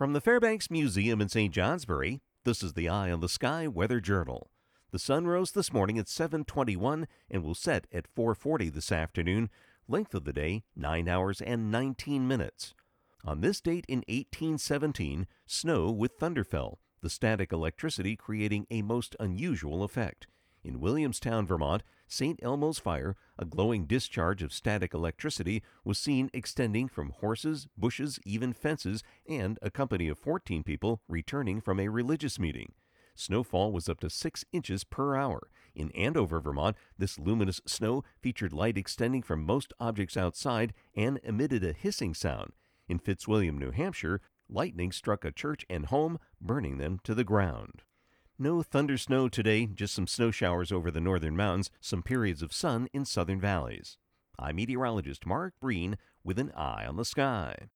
From the Fairbanks Museum in St. Johnsbury, this is the Eye on the Sky Weather Journal. The sun rose this morning at 7:21 and will set at 4:40 this afternoon. Length of the day 9 hours and 19 minutes. On this date in 1817, snow with thunder fell, the static electricity creating a most unusual effect. In Williamstown, Vermont, St. Elmo's fire, a glowing discharge of static electricity, was seen extending from horses, bushes, even fences, and a company of 14 people returning from a religious meeting. Snowfall was up to 6 inches per hour. In Andover, Vermont, this luminous snow featured light extending from most objects outside and emitted a hissing sound. In Fitzwilliam, New Hampshire, lightning struck a church and home, burning them to the ground. No thunder snow today, just some snow showers over the northern mountains, some periods of sun in southern valleys. I'm meteorologist Mark Breen with an eye on the sky.